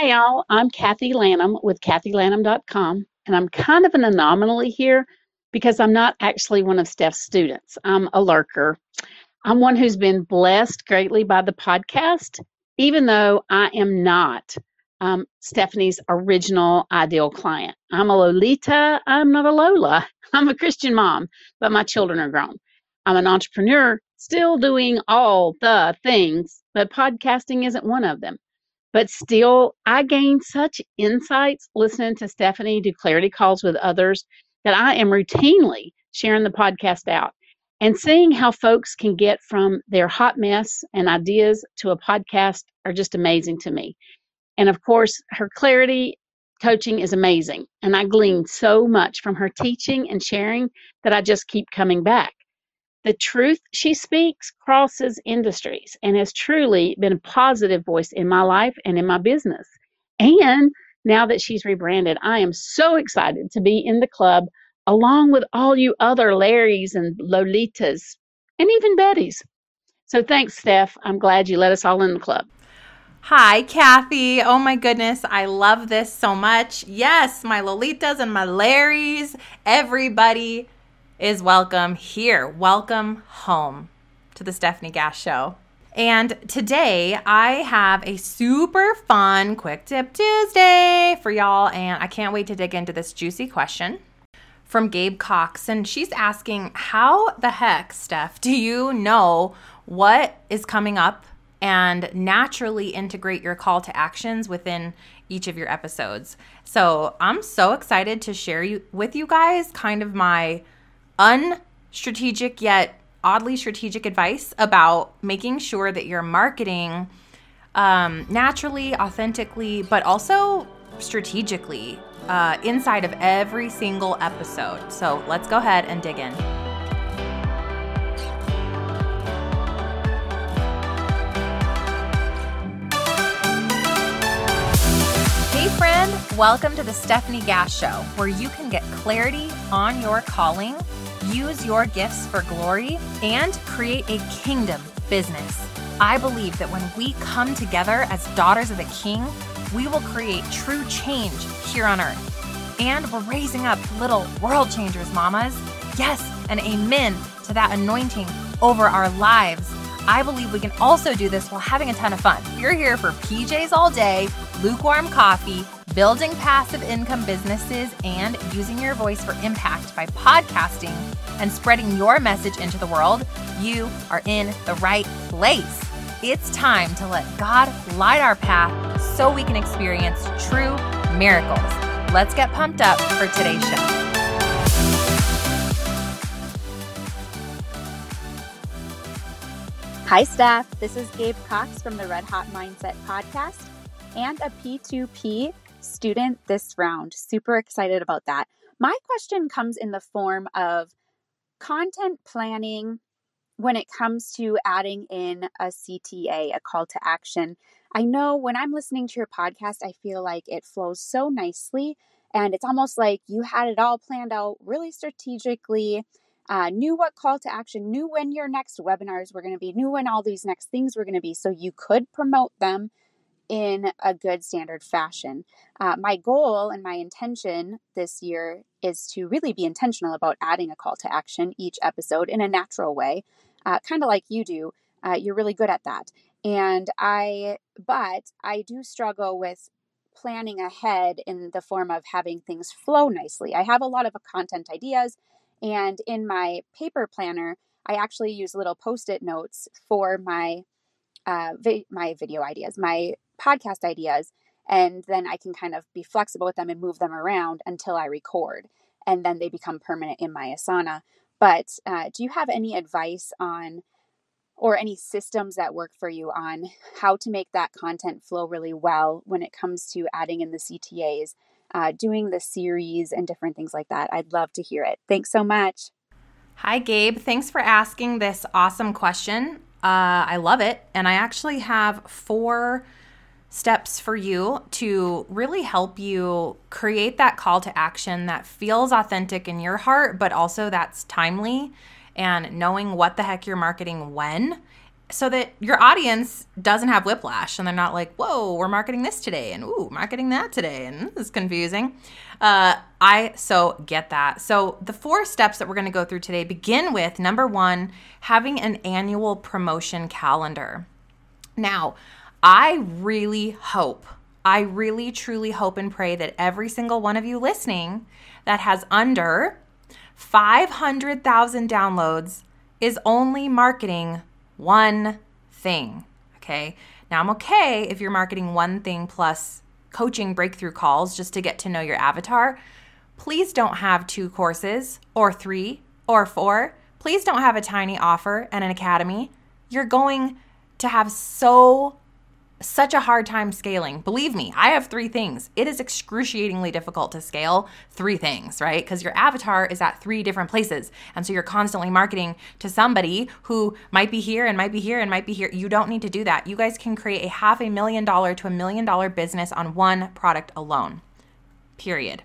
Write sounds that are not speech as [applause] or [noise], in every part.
Hey, y'all. I'm Kathy Lanham with KathyLanham.com, and I'm kind of an anomaly here because I'm not actually one of Stef's students. I'm a lurker. I'm one who's been blessed greatly by the podcast, even though I am not um, Stefanie's original ideal client. I'm a Lolita. I'm not a Lola. [laughs] I'm a Christian mom, but my children are grown. I'm an entrepreneur, still doing all the things, but podcasting isn't one of them. But still, I gain such insights listening to Stefanie do clarity calls with others that I am routinely sharing the podcast out and seeing how folks can get from their hot mess and ideas to a podcast are just amazing to me. And of course, her clarity coaching is amazing. And I glean so much from her teaching and sharing that I just keep coming back. The truth she speaks crosses industries and has truly been a positive voice in my life and in my business. And now that she's rebranded, I am so excited to be in the club along with all you other Larrys and Lolitas and even Bettys. So thanks, Stef. I'm glad you let us all in the club. Hi, Kathy. Oh my goodness, I love this so much. Yes, my Lolitas and my Larrys, everybody is welcome here. Welcome home to the Stefanie Gass Show. And today I have a super fun Quick Tip Tuesday for y'all, and I can't wait to dig into this juicy question from Gabe Cox. And she's asking, How the heck, Stef, do you know what is coming up and naturally integrate your call to actions within each of your episodes? So I'm so excited to share you, with you guys kind of my unstrategic yet oddly strategic advice about making sure that you're marketing um, naturally, authentically, but also strategically uh, inside of every single episode. So let's go ahead and dig in. Hey, friend, welcome to the Stefanie Gass Show, where you can get clarity on your calling use your gifts for glory, and create a kingdom business. I believe that when we come together as daughters of the King, we will create true change here on earth. And we're raising up little world changers, mamas. Yes, and amen to that anointing over our lives. I believe we can also do this while having a ton of fun. You're here for PJs all day, lukewarm coffee, building passive income businesses, and using your voice for impact by podcasting and spreading your message into the world, you are in the right place. It's time to let God light our path so we can experience true miracles. Let's get pumped up for today's show. Hi, staff. This is Gabe Cox from the Red Hot Mindset Podcast and a P2P student this round. Super excited about that. My question comes in the form of content planning when it comes to adding in a CTA, a call to action. I know when I'm listening to your podcast, I feel like it flows so nicely and it's almost like you had it all planned out really strategically. Uh, knew what call to action, knew when your next webinars were going to be, knew when all these next things were going to be, so you could promote them in a good standard fashion. Uh, my goal and my intention this year is to really be intentional about adding a call to action each episode in a natural way, uh, kind of like you do. Uh, you're really good at that. And I, but I do struggle with planning ahead in the form of having things flow nicely. I have a lot of content ideas, and in my paper planner, I actually use little post it notes for my uh, vi- my video ideas, my podcast ideas, and then I can kind of be flexible with them and move them around until I record, and then they become permanent in my Asana. But uh, do you have any advice on, or any systems that work for you on how to make that content flow really well when it comes to adding in the CTAs, uh, doing the series, and different things like that? I'd love to hear it. Thanks so much. Hi, Gabe. Thanks for asking this awesome question. Uh, I love it. And I actually have four steps for you to really help you create that call to action that feels authentic in your heart, but also that's timely and knowing what the heck you're marketing when so that your audience doesn't have whiplash and they're not like, whoa, we're marketing this today and ooh, marketing that today. And this is confusing. Uh, I so get that. So the four steps that we're going to go through today begin with number one, having an annual promotion calendar. Now, I really hope, I really truly hope and pray that every single one of you listening that has under 500,000 downloads is only marketing one thing. Okay. Now, I'm okay if you're marketing one thing plus coaching breakthrough calls just to get to know your avatar. Please don't have two courses or three or four. Please don't have a tiny offer and an academy. You're going to have so such a hard time scaling. Believe me, I have three things. It is excruciatingly difficult to scale three things, right? Because your avatar is at three different places. And so you're constantly marketing to somebody who might be here and might be here and might be here. You don't need to do that. You guys can create a half a million dollar to a million dollar business on one product alone. Period.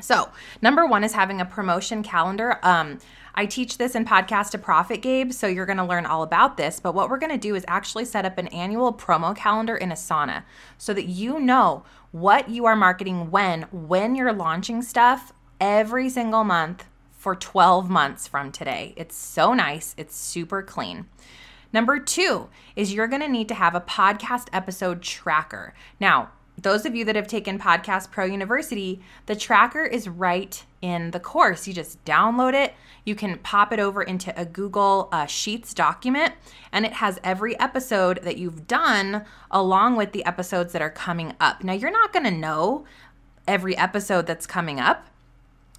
So, number one is having a promotion calendar. Um, I teach this in Podcast to Profit, Gabe, so you're going to learn all about this. But what we're going to do is actually set up an annual promo calendar in Asana so that you know what you are marketing when, when you're launching stuff every single month for 12 months from today. It's so nice, it's super clean. Number two is you're going to need to have a podcast episode tracker. Now, those of you that have taken Podcast Pro University, the tracker is right in the course. You just download it, you can pop it over into a Google uh, Sheets document, and it has every episode that you've done along with the episodes that are coming up. Now, you're not going to know every episode that's coming up,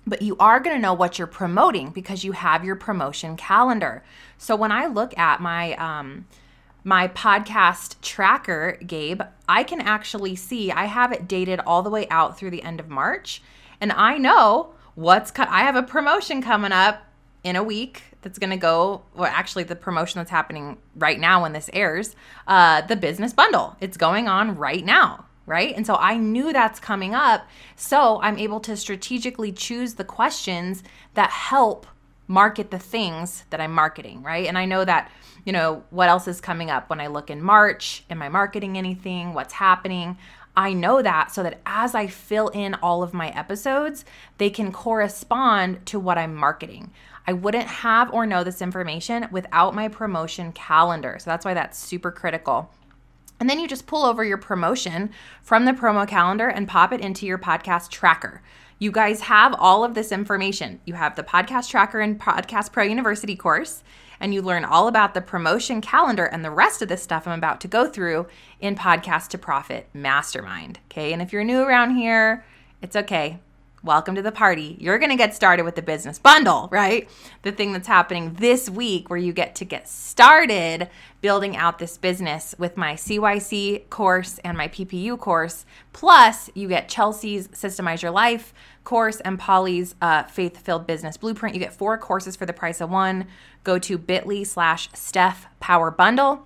but you are going to know what you're promoting because you have your promotion calendar. So when I look at my, um, my podcast tracker, Gabe, I can actually see I have it dated all the way out through the end of March. And I know what's co- I have a promotion coming up in a week that's going to go well actually the promotion that's happening right now when this airs uh, the business bundle it's going on right now right and so i knew that's coming up so i'm able to strategically choose the questions that help market the things that i'm marketing right and i know that you know, what else is coming up when I look in March? Am I marketing anything? What's happening? I know that so that as I fill in all of my episodes, they can correspond to what I'm marketing. I wouldn't have or know this information without my promotion calendar. So that's why that's super critical. And then you just pull over your promotion from the promo calendar and pop it into your podcast tracker. You guys have all of this information. You have the podcast tracker and Podcast Pro University course and you learn all about the promotion calendar and the rest of this stuff I'm about to go through in Podcast to Profit Mastermind. Okay. And if you're new around here, it's okay. Welcome to the party. You're going to get started with the business bundle, right? The thing that's happening this week where you get to get started building out this business with my CYC course and my PPU course. Plus, you get Chelsea's Systemize Your Life course and Polly's uh, Faith Filled Business Blueprint. You get four courses for the price of one. Go to bit.ly slash Stef Power Bundle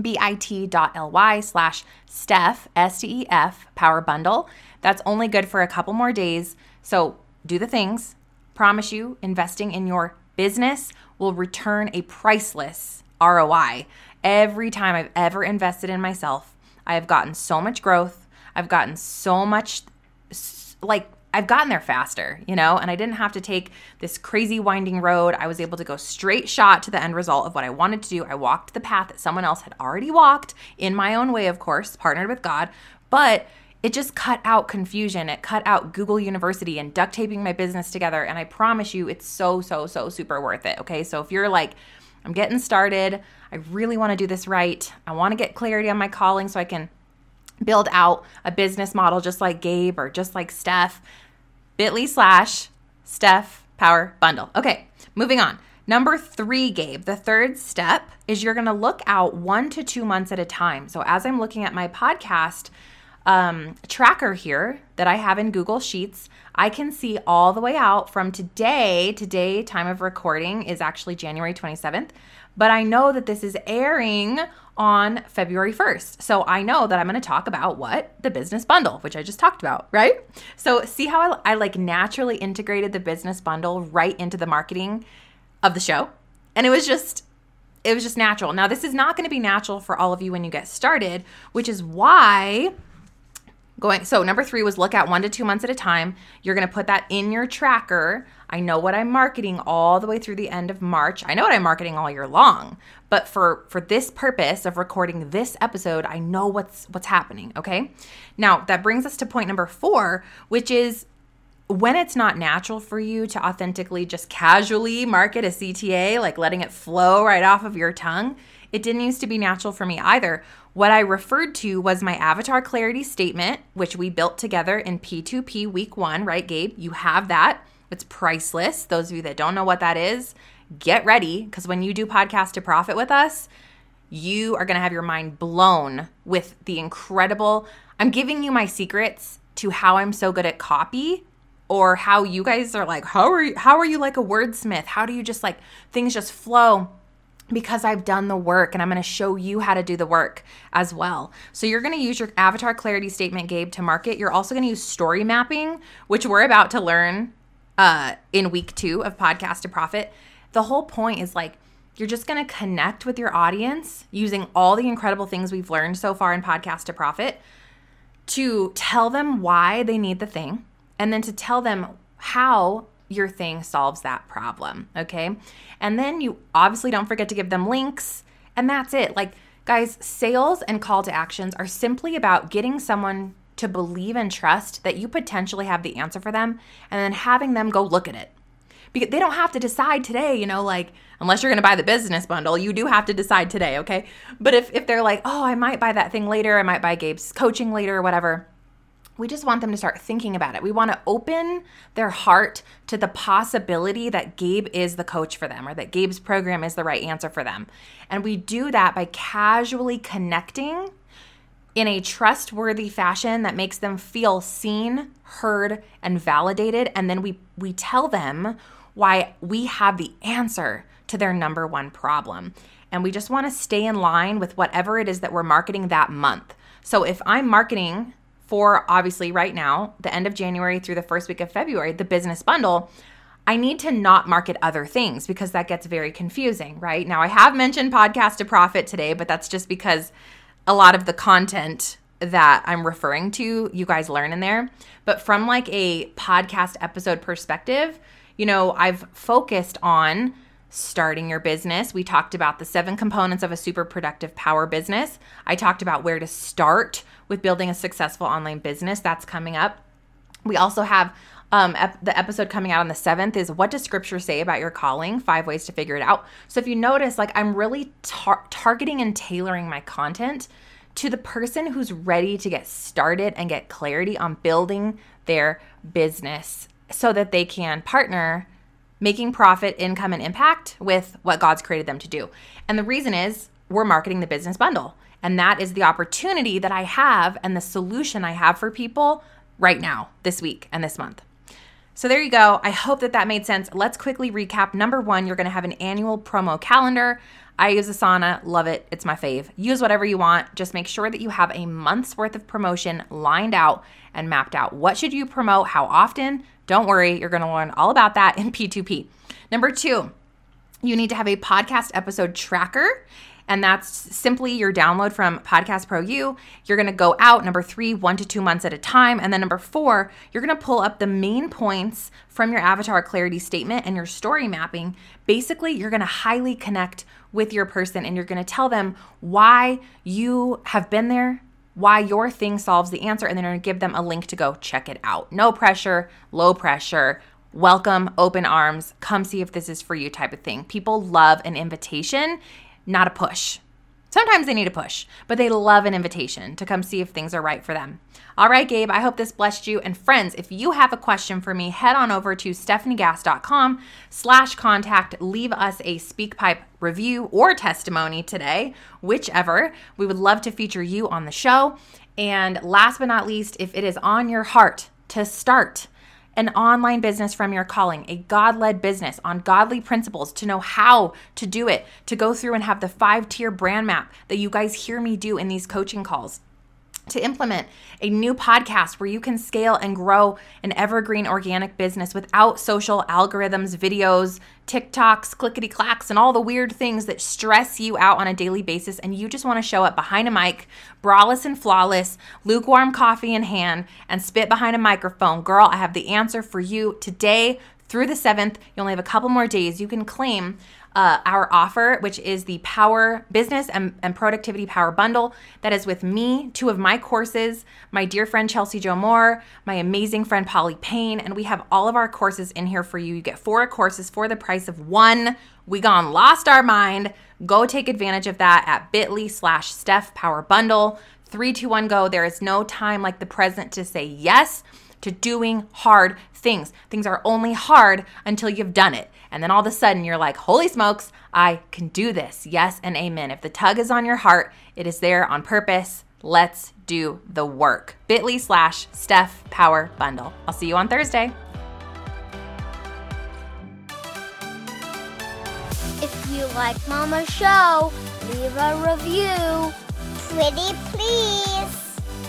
bit.ly slash Stef, S T E F, Power Bundle. That's only good for a couple more days. So do the things. Promise you, investing in your business will return a priceless ROI. Every time I've ever invested in myself, I have gotten so much growth. I've gotten so much, like, I've gotten there faster, you know, and I didn't have to take this crazy winding road. I was able to go straight shot to the end result of what I wanted to do. I walked the path that someone else had already walked in my own way, of course, partnered with God. But it just cut out confusion. It cut out Google University and duct taping my business together. And I promise you, it's so, so, so super worth it. Okay. So if you're like, I'm getting started, I really want to do this right, I want to get clarity on my calling so I can build out a business model just like Gabe or just like Stef, bit.ly slash Stef Power Bundle. Okay. Moving on. Number three, Gabe, the third step is you're going to look out one to two months at a time. So, as I'm looking at my podcast, um, tracker here that I have in Google Sheets, I can see all the way out from today. Today, time of recording is actually January 27th, but I know that this is airing on February 1st. So I know that I'm going to talk about what? The business bundle, which I just talked about, right? So see how I, I like naturally integrated the business bundle right into the marketing of the show? And it was just it was just natural. Now, this is not going to be natural for all of you when you get started, which is why going so number 3 was look at 1 to 2 months at a time. You're going to put that in your tracker. I know what I'm marketing all the way through the end of March. I know what I'm marketing all year long. But for for this purpose of recording this episode, I know what's what's happening, okay? Now, that brings us to point number 4, which is when it's not natural for you to authentically just casually market a CTA, like letting it flow right off of your tongue, it didn't used to be natural for me either. What I referred to was my avatar clarity statement, which we built together in P2P week one, right, Gabe? You have that. It's priceless. Those of you that don't know what that is, get ready because when you do podcast to profit with us, you are going to have your mind blown with the incredible. I'm giving you my secrets to how I'm so good at copy or how you guys are like how are you how are you like a wordsmith how do you just like things just flow because I've done the work and I'm going to show you how to do the work as well. So you're going to use your avatar clarity statement Gabe to market. You're also going to use story mapping, which we're about to learn uh in week 2 of podcast to profit. The whole point is like you're just going to connect with your audience using all the incredible things we've learned so far in podcast to profit to tell them why they need the thing and then to tell them how your thing solves that problem. Okay. And then you obviously don't forget to give them links, and that's it. Like, guys, sales and call to actions are simply about getting someone to believe and trust that you potentially have the answer for them and then having them go look at it. Because they don't have to decide today, you know, like unless you're going to buy the business bundle, you do have to decide today, okay? But if if they're like, "Oh, I might buy that thing later, I might buy Gabe's coaching later or whatever." We just want them to start thinking about it. We want to open their heart to the possibility that Gabe is the coach for them or that Gabe's program is the right answer for them. And we do that by casually connecting in a trustworthy fashion that makes them feel seen, heard, and validated. And then we, we tell them why we have the answer to their number one problem. And we just want to stay in line with whatever it is that we're marketing that month. So if I'm marketing for obviously right now, the end of January through the first week of February, the business bundle, I need to not market other things because that gets very confusing, right? Now, I have mentioned podcast to profit today, but that's just because a lot of the content that I'm referring to, you guys learn in there. But from like a podcast episode perspective, you know, I've focused on starting your business. We talked about the seven components of a super productive power business. I talked about where to start with building a successful online business. That's coming up. We also have um, ep- the episode coming out on the 7th is what does scripture say about your calling? Five ways to figure it out. So if you notice, like I'm really tar- targeting and tailoring my content to the person who's ready to get started and get clarity on building their business so that they can partner making profit, income, and impact with what God's created them to do. And the reason is we're marketing the business bundle. And that is the opportunity that I have and the solution I have for people right now, this week, and this month. So there you go. I hope that that made sense. Let's quickly recap. Number one, you're going to have an annual promo calendar. I use Asana, love it. It's my fave. Use whatever you want. Just make sure that you have a month's worth of promotion lined out and mapped out. What should you promote? How often? Don't worry, you're going to learn all about that in P2P. Number two, you need to have a podcast episode tracker and that's simply your download from Podcast Pro U. You're gonna go out, number three, one to two months at a time. And then number four, you're gonna pull up the main points from your avatar clarity statement and your story mapping. Basically, you're gonna highly connect with your person and you're gonna tell them why you have been there, why your thing solves the answer, and then you're gonna give them a link to go check it out. No pressure, low pressure welcome, open arms, come see if this is for you type of thing. People love an invitation not a push. Sometimes they need a push, but they love an invitation to come see if things are right for them. All right, Gabe, I hope this blessed you. And friends, if you have a question for me, head on over to stefaniegass.com slash contact. Leave us a SpeakPipe review or testimony today, whichever. We would love to feature you on the show. And last but not least, if it is on your heart to start an online business from your calling, a God led business on godly principles, to know how to do it, to go through and have the five tier brand map that you guys hear me do in these coaching calls. to implement a new podcast where you can scale and grow an evergreen organic business without social algorithms, videos, TikToks, clickety clacks, and all the weird things that stress you out on a daily basis. And you just want to show up behind a mic, braless and flawless, lukewarm coffee in hand, and spit behind a microphone. Girl, I have the answer for you today through the 7th. You only have a couple more days. You can claim uh, our offer, which is the Power Business and, and, Productivity Power Bundle. That is with me, two of my courses, my dear friend Chelsea Joe Moore, my amazing friend Polly Payne, and we have all of our courses in here for you. You get four courses for the price of one. We gone lost our mind. Go take advantage of that at bit.ly slash Stef Power Bundle. Three, two, one, go. There is no time like the present to say yes to doing hard things. Things are only hard until you've done it. And then all of a sudden you're like, holy smokes, I can do this. Yes and amen. If the tug is on your heart, it is there on purpose. Let's do the work. Bit.ly slash Stef Power Bundle. I'll see you on Thursday. If you like Mama's show, leave a review. Pretty please.